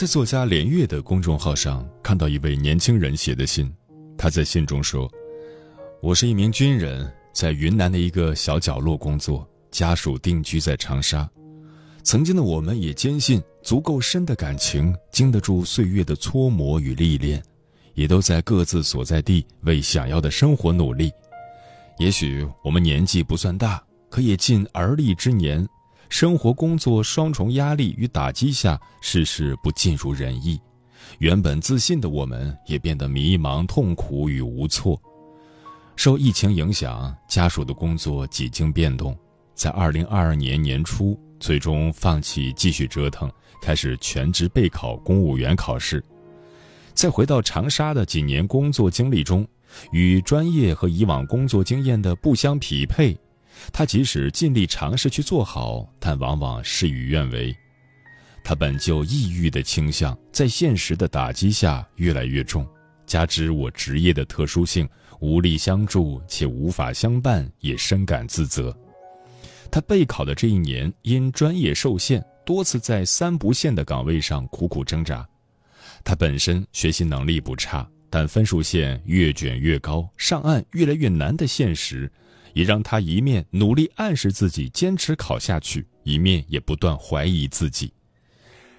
在作家连月的公众号上看到一位年轻人写的信，他在信中说：“我是一名军人，在云南的一个小角落工作，家属定居在长沙。曾经的我们也坚信，足够深的感情经得住岁月的搓磨与历练，也都在各自所在地为想要的生活努力。也许我们年纪不算大，可也近而立之年。”生活工作双重压力与打击下，事事不尽如人意。原本自信的我们，也变得迷茫、痛苦与无措。受疫情影响，家属的工作几经变动，在二零二二年年初，最终放弃继续折腾，开始全职备考公务员考试。在回到长沙的几年工作经历中，与专业和以往工作经验的不相匹配。他即使尽力尝试去做好，但往往事与愿违。他本就抑郁的倾向，在现实的打击下越来越重，加之我职业的特殊性，无力相助且无法相伴，也深感自责。他备考的这一年，因专业受限，多次在三不限的岗位上苦苦挣扎。他本身学习能力不差，但分数线越卷越高，上岸越来越难的现实。也让他一面努力暗示自己坚持考下去，一面也不断怀疑自己。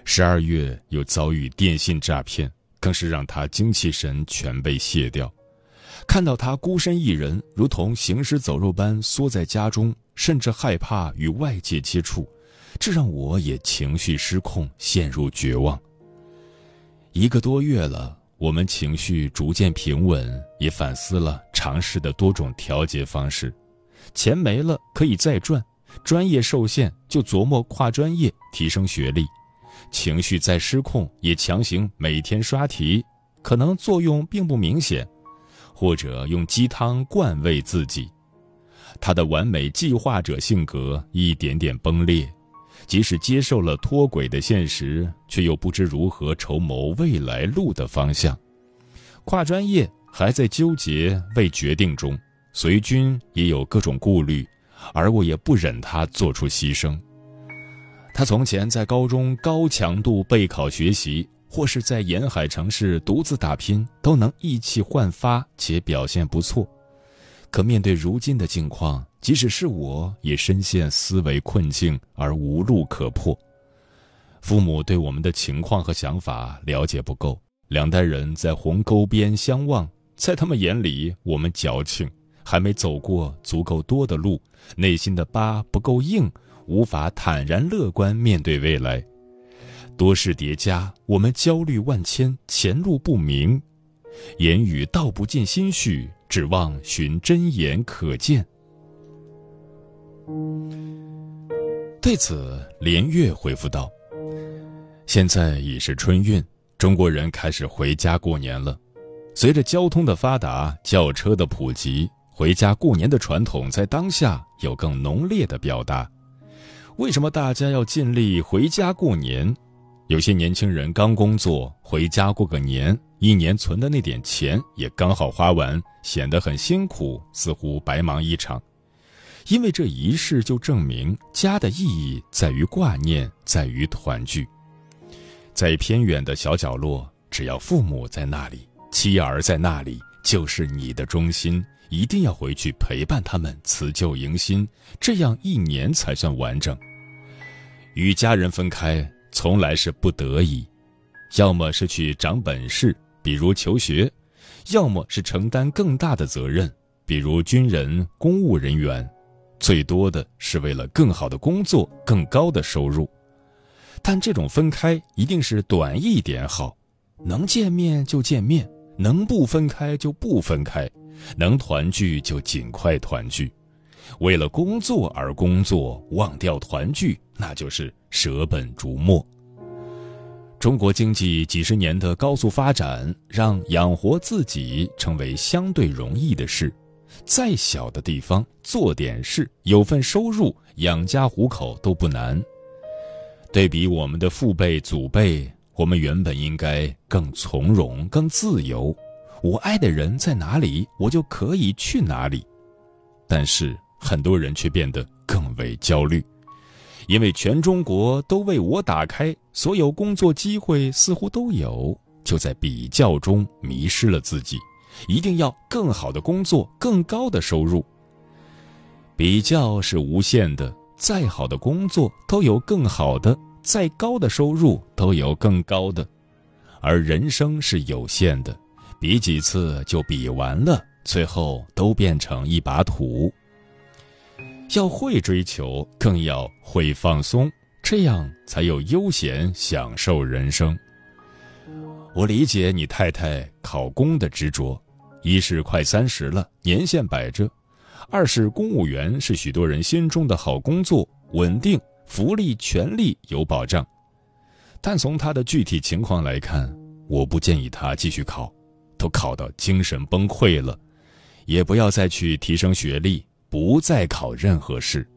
十二月又遭遇电信诈骗，更是让他精气神全被卸掉。看到他孤身一人，如同行尸走肉般缩在家中，甚至害怕与外界接触，这让我也情绪失控，陷入绝望。一个多月了，我们情绪逐渐平稳，也反思了尝试的多种调节方式。钱没了可以再赚，专业受限就琢磨跨专业提升学历，情绪再失控也强行每天刷题，可能作用并不明显，或者用鸡汤灌慰自己。他的完美计划者性格一点点崩裂，即使接受了脱轨的现实，却又不知如何筹谋未来路的方向。跨专业还在纠结未决定中。随军也有各种顾虑，而我也不忍他做出牺牲。他从前在高中高强度备考学习，或是在沿海城市独自打拼，都能意气焕发且表现不错。可面对如今的境况，即使是我也深陷思维困境而无路可破。父母对我们的情况和想法了解不够，两代人在鸿沟边相望，在他们眼里，我们矫情。还没走过足够多的路，内心的疤不够硬，无法坦然乐观面对未来。多事叠加，我们焦虑万千，前路不明，言语道不尽心绪，指望寻真言可见。对此，连月回复道：“现在已是春运，中国人开始回家过年了。随着交通的发达，轿车的普及。”回家过年的传统在当下有更浓烈的表达。为什么大家要尽力回家过年？有些年轻人刚工作回家过个年，一年存的那点钱也刚好花完，显得很辛苦，似乎白忙一场。因为这仪式就证明家的意义在于挂念，在于团聚。在偏远的小角落，只要父母在那里，妻儿在那里，就是你的忠心。一定要回去陪伴他们，辞旧迎新，这样一年才算完整。与家人分开从来是不得已，要么是去长本事，比如求学；要么是承担更大的责任，比如军人、公务人员。最多的是为了更好的工作、更高的收入。但这种分开一定是短一点好，能见面就见面，能不分开就不分开，能团聚就尽快团聚。为了工作而工作，忘掉团聚，那就是舍本逐末。中国经济几十年的高速发展，让养活自己成为相对容易的事，再小的地方做点事，有份收入，养家糊口都不难。对比我们的父辈、祖辈，我们原本应该更从容、更自由。我爱的人在哪里，我就可以去哪里。但是很多人却变得更为焦虑，因为全中国都为我打开，所有工作机会似乎都有，就在比较中迷失了自己。一定要更好的工作，更高的收入。比较是无限的。再好的工作都有更好的，再高的收入都有更高的，而人生是有限的，比几次就比完了，最后都变成一把土。要会追求，更要会放松，这样才有悠闲享受人生。我理解你太太考公的执着，一是快三十了，年限摆着。二是公务员是许多人心中的好工作，稳定，福利、权利有保障。但从他的具体情况来看，我不建议他继续考，都考到精神崩溃了，也不要再去提升学历，不再考任何试。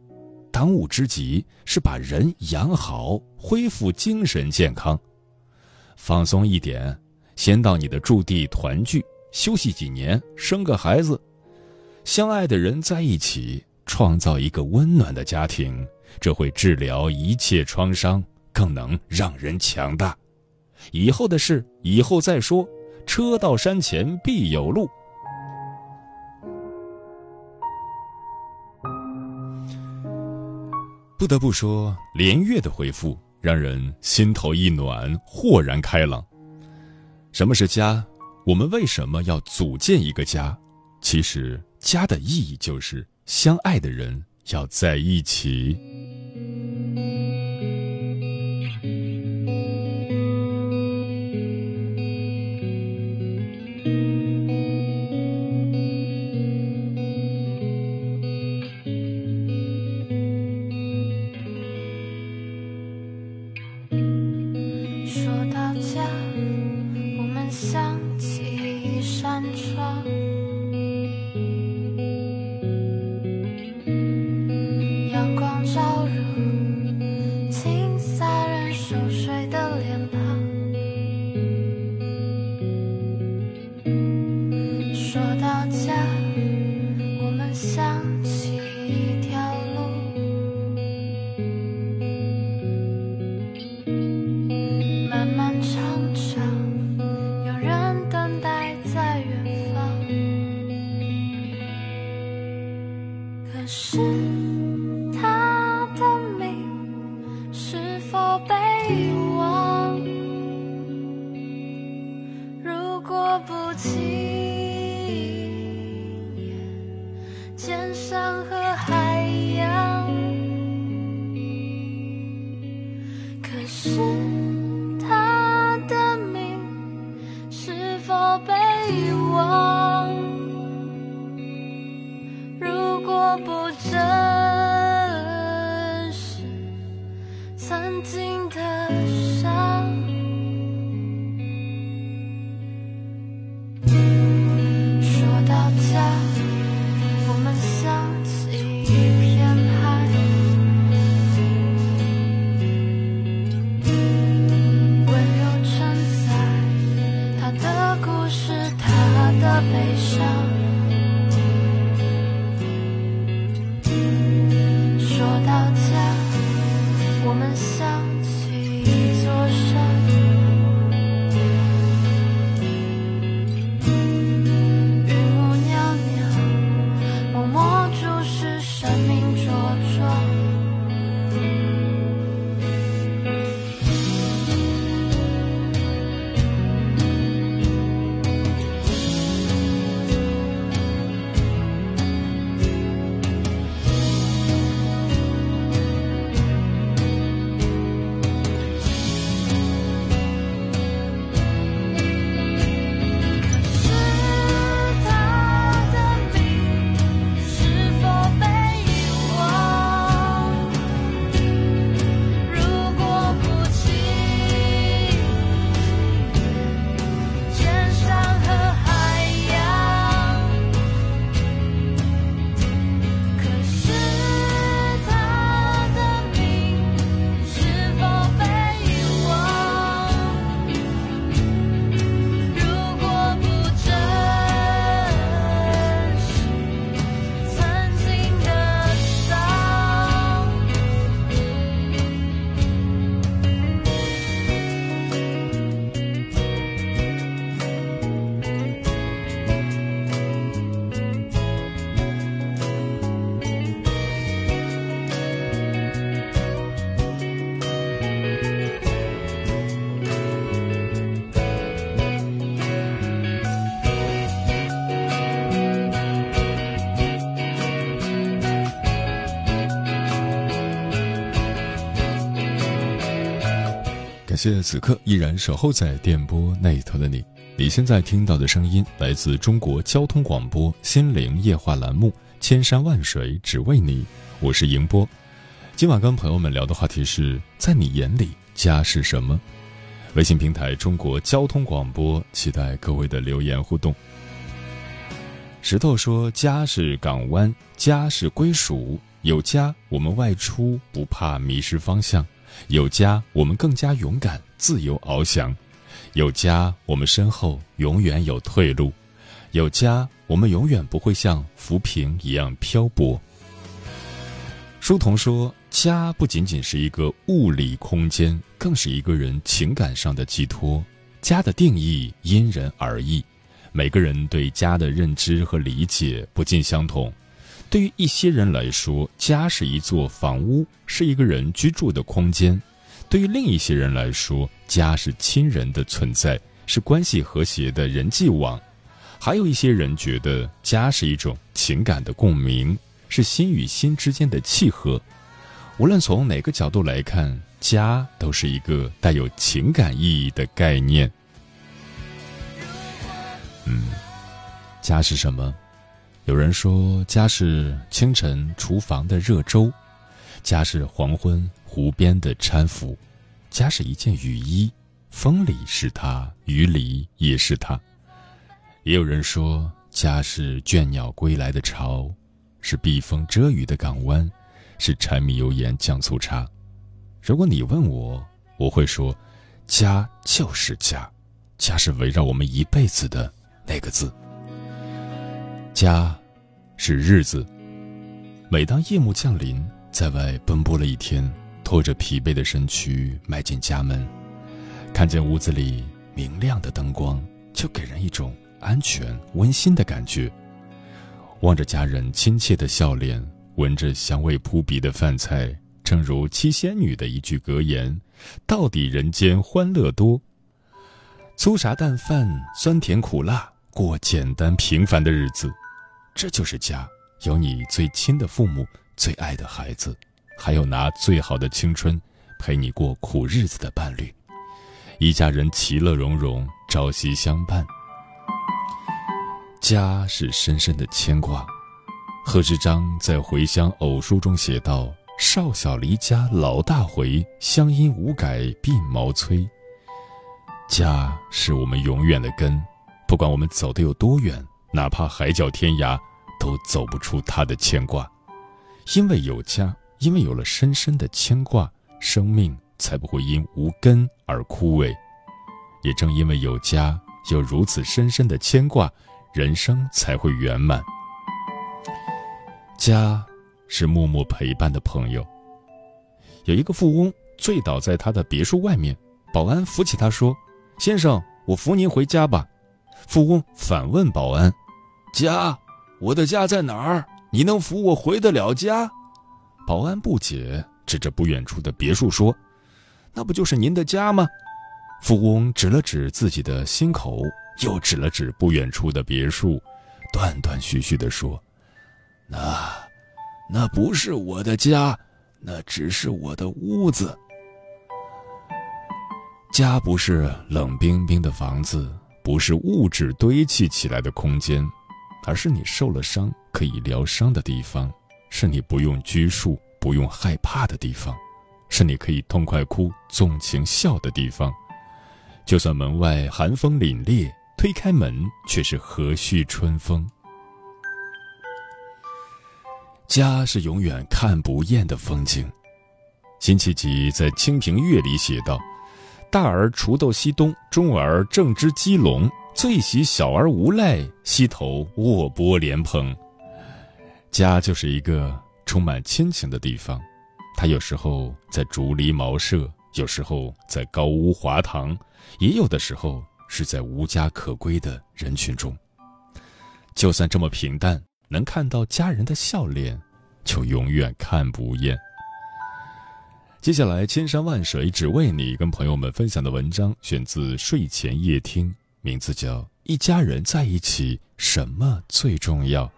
当务之急是把人养好，恢复精神健康，放松一点，先到你的驻地团聚，休息几年，生个孩子。相爱的人在一起，创造一个温暖的家庭，这会治疗一切创伤，更能让人强大。以后的事以后再说，车到山前必有路。不得不说，连月的回复让人心头一暖，豁然开朗。什么是家？我们为什么要组建一个家？其实。家的意义就是相爱的人要在一起。说谢此刻依然守候在电波那一头的你。你现在听到的声音来自中国交通广播《心灵夜话》栏目，《千山万水只为你》，我是迎波。今晚跟朋友们聊的话题是在你眼里家是什么？微信平台中国交通广播，期待各位的留言互动。石头说：“家是港湾，家是归属。有家，我们外出不怕迷失方向；有家，我们更加勇敢，自由翱翔。”有家，我们身后永远有退路；有家，我们永远不会像浮萍一样漂泊。书童说，家不仅仅是一个物理空间，更是一个人情感上的寄托。家的定义因人而异，每个人对家的认知和理解不尽相同。对于一些人来说，家是一座房屋，是一个人居住的空间。对于另一些人来说，家是亲人的存在，是关系和谐的人际网；还有一些人觉得家是一种情感的共鸣，是心与心之间的契合。无论从哪个角度来看，家都是一个带有情感意义的概念。嗯，家是什么？有人说，家是清晨厨房的热粥，家是黄昏。湖边的搀扶，家是一件雨衣，风里是它，雨里也是它。也有人说，家是倦鸟归来的巢，是避风遮雨的港湾，是柴米油盐酱醋茶。如果你问我，我会说，家就是家，家是围绕我们一辈子的那个字。家，是日子。每当夜幕降临，在外奔波了一天。拖着疲惫的身躯迈进家门，看见屋子里明亮的灯光，就给人一种安全温馨的感觉。望着家人亲切的笑脸，闻着香味扑鼻的饭菜，正如七仙女的一句格言：“到底人间欢乐多。”粗茶淡饭，酸甜苦辣，过简单平凡的日子，这就是家。有你最亲的父母，最爱的孩子。还有拿最好的青春陪你过苦日子的伴侣，一家人其乐融融，朝夕相伴。家是深深的牵挂。贺知章在《回乡偶书》中写道：“少小离家老大回，乡音无改鬓毛衰。”家是我们永远的根，不管我们走得有多远，哪怕海角天涯，都走不出他的牵挂，因为有家。因为有了深深的牵挂，生命才不会因无根而枯萎；也正因为有家，有如此深深的牵挂，人生才会圆满。家是默默陪伴的朋友。有一个富翁醉倒在他的别墅外面，保安扶起他说：“先生，我扶您回家吧。”富翁反问保安：“家，我的家在哪儿？你能扶我回得了家？”保安不解，指着不远处的别墅说：“那不就是您的家吗？”富翁指了指自己的心口，又指了指不远处的别墅，断断续续地说：“那，那不是我的家，那只是我的屋子。家不是冷冰冰的房子，不是物质堆砌起来的空间，而是你受了伤可以疗伤的地方。”是你不用拘束、不用害怕的地方，是你可以痛快哭、纵情笑的地方。就算门外寒风凛冽，推开门却是和煦春风。家是永远看不厌的风景。辛弃疾在《清平乐》里写道：“大儿锄豆溪东，中儿正织鸡笼，最喜小儿无赖，溪头卧剥莲蓬。”家就是一个充满亲情的地方，它有时候在竹篱茅舍，有时候在高屋华堂，也有的时候是在无家可归的人群中。就算这么平淡，能看到家人的笑脸，就永远看不厌。接下来，千山万水只为你，跟朋友们分享的文章选自睡前夜听，名字叫一家人在一起什么最重要？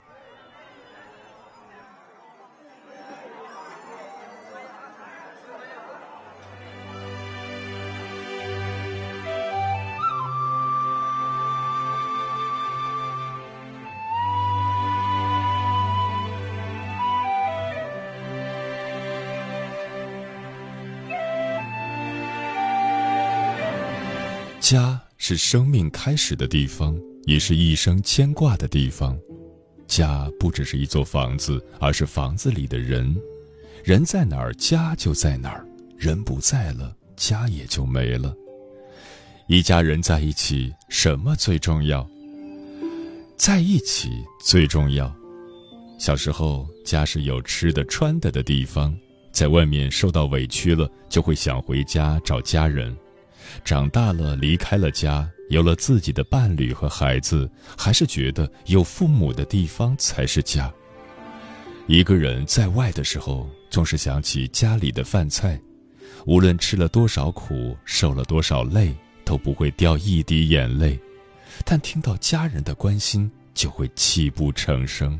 家是生命开始的地方，也是一生牵挂的地方。家不只是一座房子，而是房子里的人。人在哪儿，家就在哪儿；人不在了，家也就没了。一家人在一起，什么最重要？在一起最重要。小时候，家是有吃的、穿的的地方，在外面受到委屈了，就会想回家找家人。长大了，离开了家，有了自己的伴侣和孩子，还是觉得有父母的地方才是家。一个人在外的时候，总是想起家里的饭菜，无论吃了多少苦，受了多少累。都不会掉一滴眼泪，但听到家人的关心，就会泣不成声。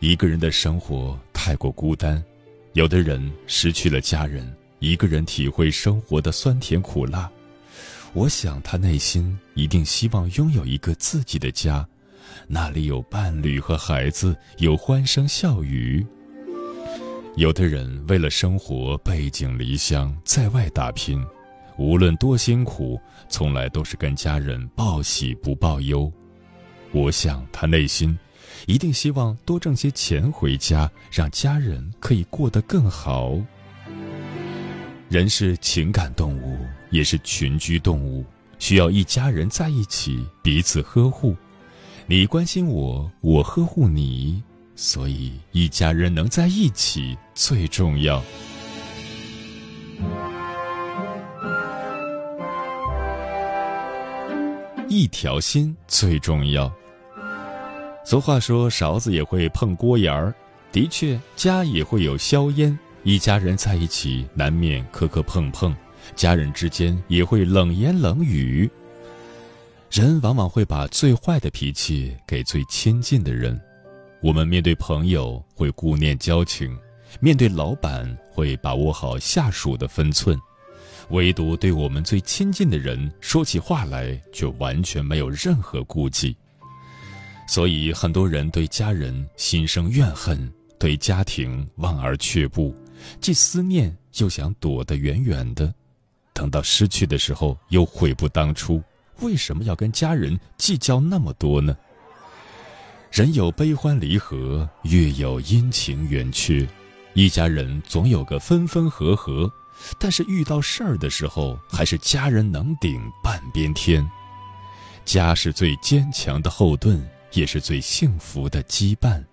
一个人的生活太过孤单，有的人失去了家人，一个人体会生活的酸甜苦辣。我想他内心一定希望拥有一个自己的家，那里有伴侣和孩子，有欢声笑语。有的人为了生活背井离乡，在外打拼。无论多辛苦，从来都是跟家人报喜不报忧。我想他内心一定希望多挣些钱回家，让家人可以过得更好。人是情感动物，也是群居动物，需要一家人在一起，彼此呵护。你关心我，我呵护你，所以一家人能在一起最重要。一条心最重要。俗话说：“勺子也会碰锅沿儿。”的确，家也会有硝烟。一家人在一起，难免磕磕碰碰，家人之间也会冷言冷语。人往往会把最坏的脾气给最亲近的人。我们面对朋友会顾念交情，面对老板会把握好下属的分寸。唯独对我们最亲近的人说起话来，却完全没有任何顾忌。所以很多人对家人心生怨恨，对家庭望而却步，既思念又想躲得远远的。等到失去的时候，又悔不当初。为什么要跟家人计较那么多呢？人有悲欢离合，月有阴晴圆缺，一家人总有个分分合合。但是遇到事儿的时候，还是家人能顶半边天。家是最坚强的后盾，也是最幸福的羁绊。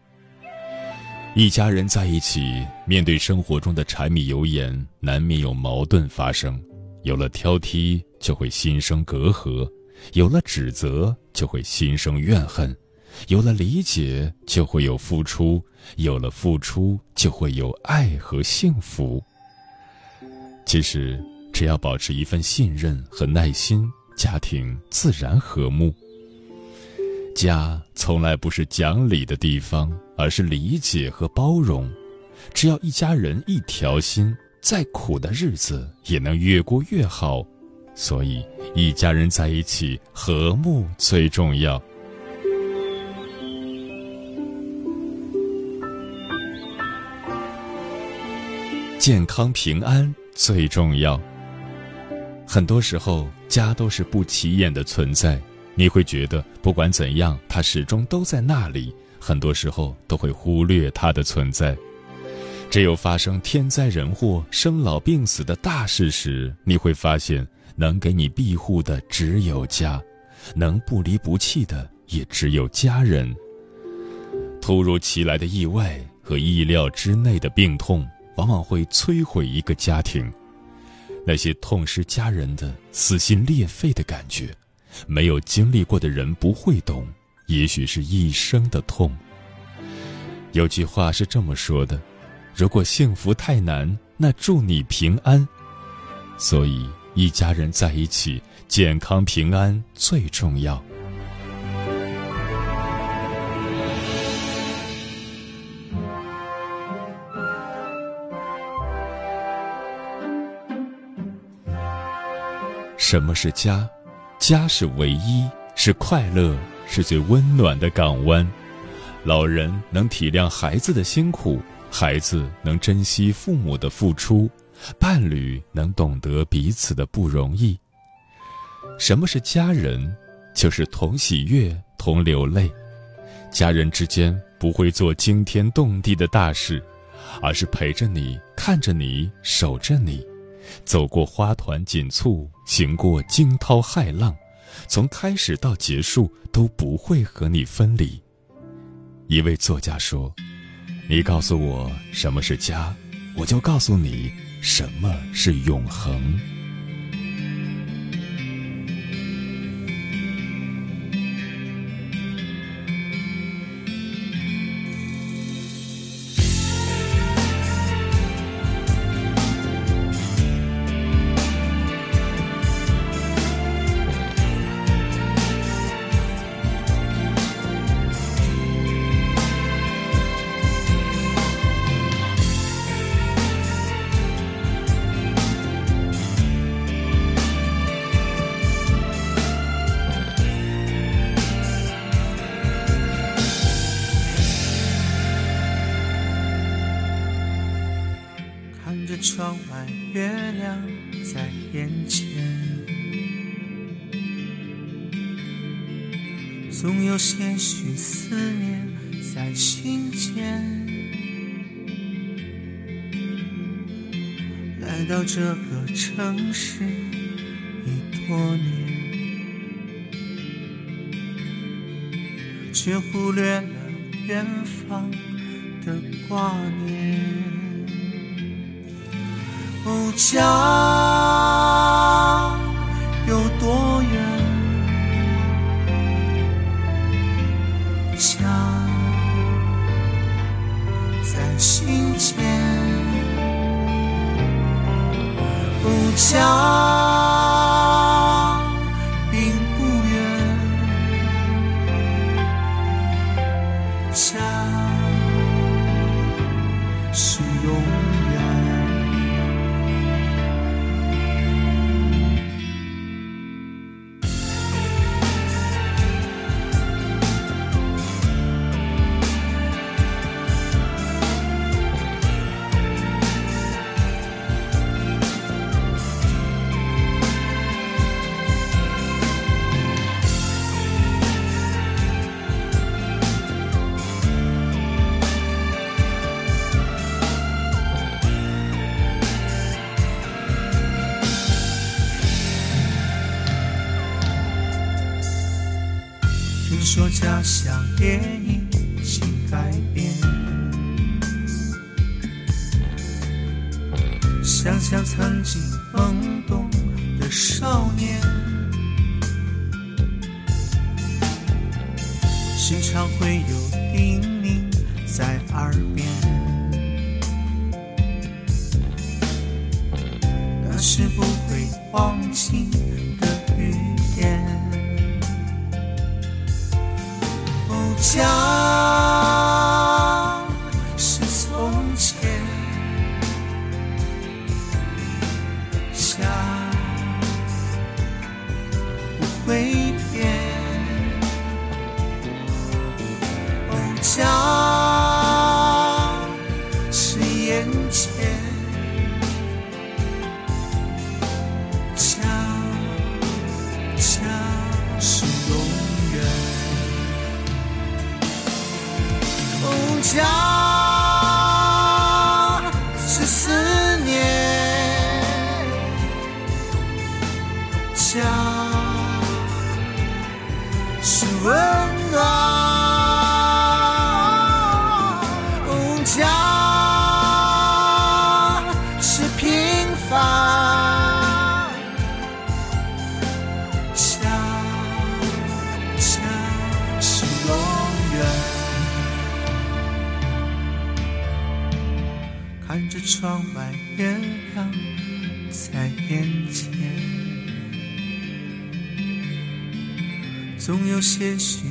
一家人在一起，面对生活中的柴米油盐，难免有矛盾发生。有了挑剔，就会心生隔阂；有了指责，就会心生怨恨；有了理解，就会有付出；有了付出，就会有爱和幸福。其实，只要保持一份信任和耐心，家庭自然和睦。家从来不是讲理的地方，而是理解和包容。只要一家人一条心，再苦的日子也能越过越好。所以，一家人在一起，和睦最重要。健康平安。最重要。很多时候，家都是不起眼的存在，你会觉得不管怎样，它始终都在那里。很多时候都会忽略它的存在。只有发生天灾人祸、生老病死的大事时，你会发现，能给你庇护的只有家，能不离不弃的也只有家人。突如其来的意外和意料之内的病痛。往往会摧毁一个家庭，那些痛失家人的撕心裂肺的感觉，没有经历过的人不会懂，也许是一生的痛。有句话是这么说的：“如果幸福太难，那祝你平安。”所以，一家人在一起，健康平安最重要。什么是家？家是唯一，是快乐，是最温暖的港湾。老人能体谅孩子的辛苦，孩子能珍惜父母的付出，伴侣能懂得彼此的不容易。什么是家人？就是同喜悦，同流泪。家人之间不会做惊天动地的大事，而是陪着你，看着你，守着你，走过花团锦簇，行过惊涛骇浪，从开始到结束都不会和你分离。一位作家说：“你告诉我什么是家，我就告诉你什么是永恒。”来到这个城市已多年，却忽略了远方的挂念。家想，叮咛在耳边，那是不会忘记。家窗外月亮在眼前，总有些许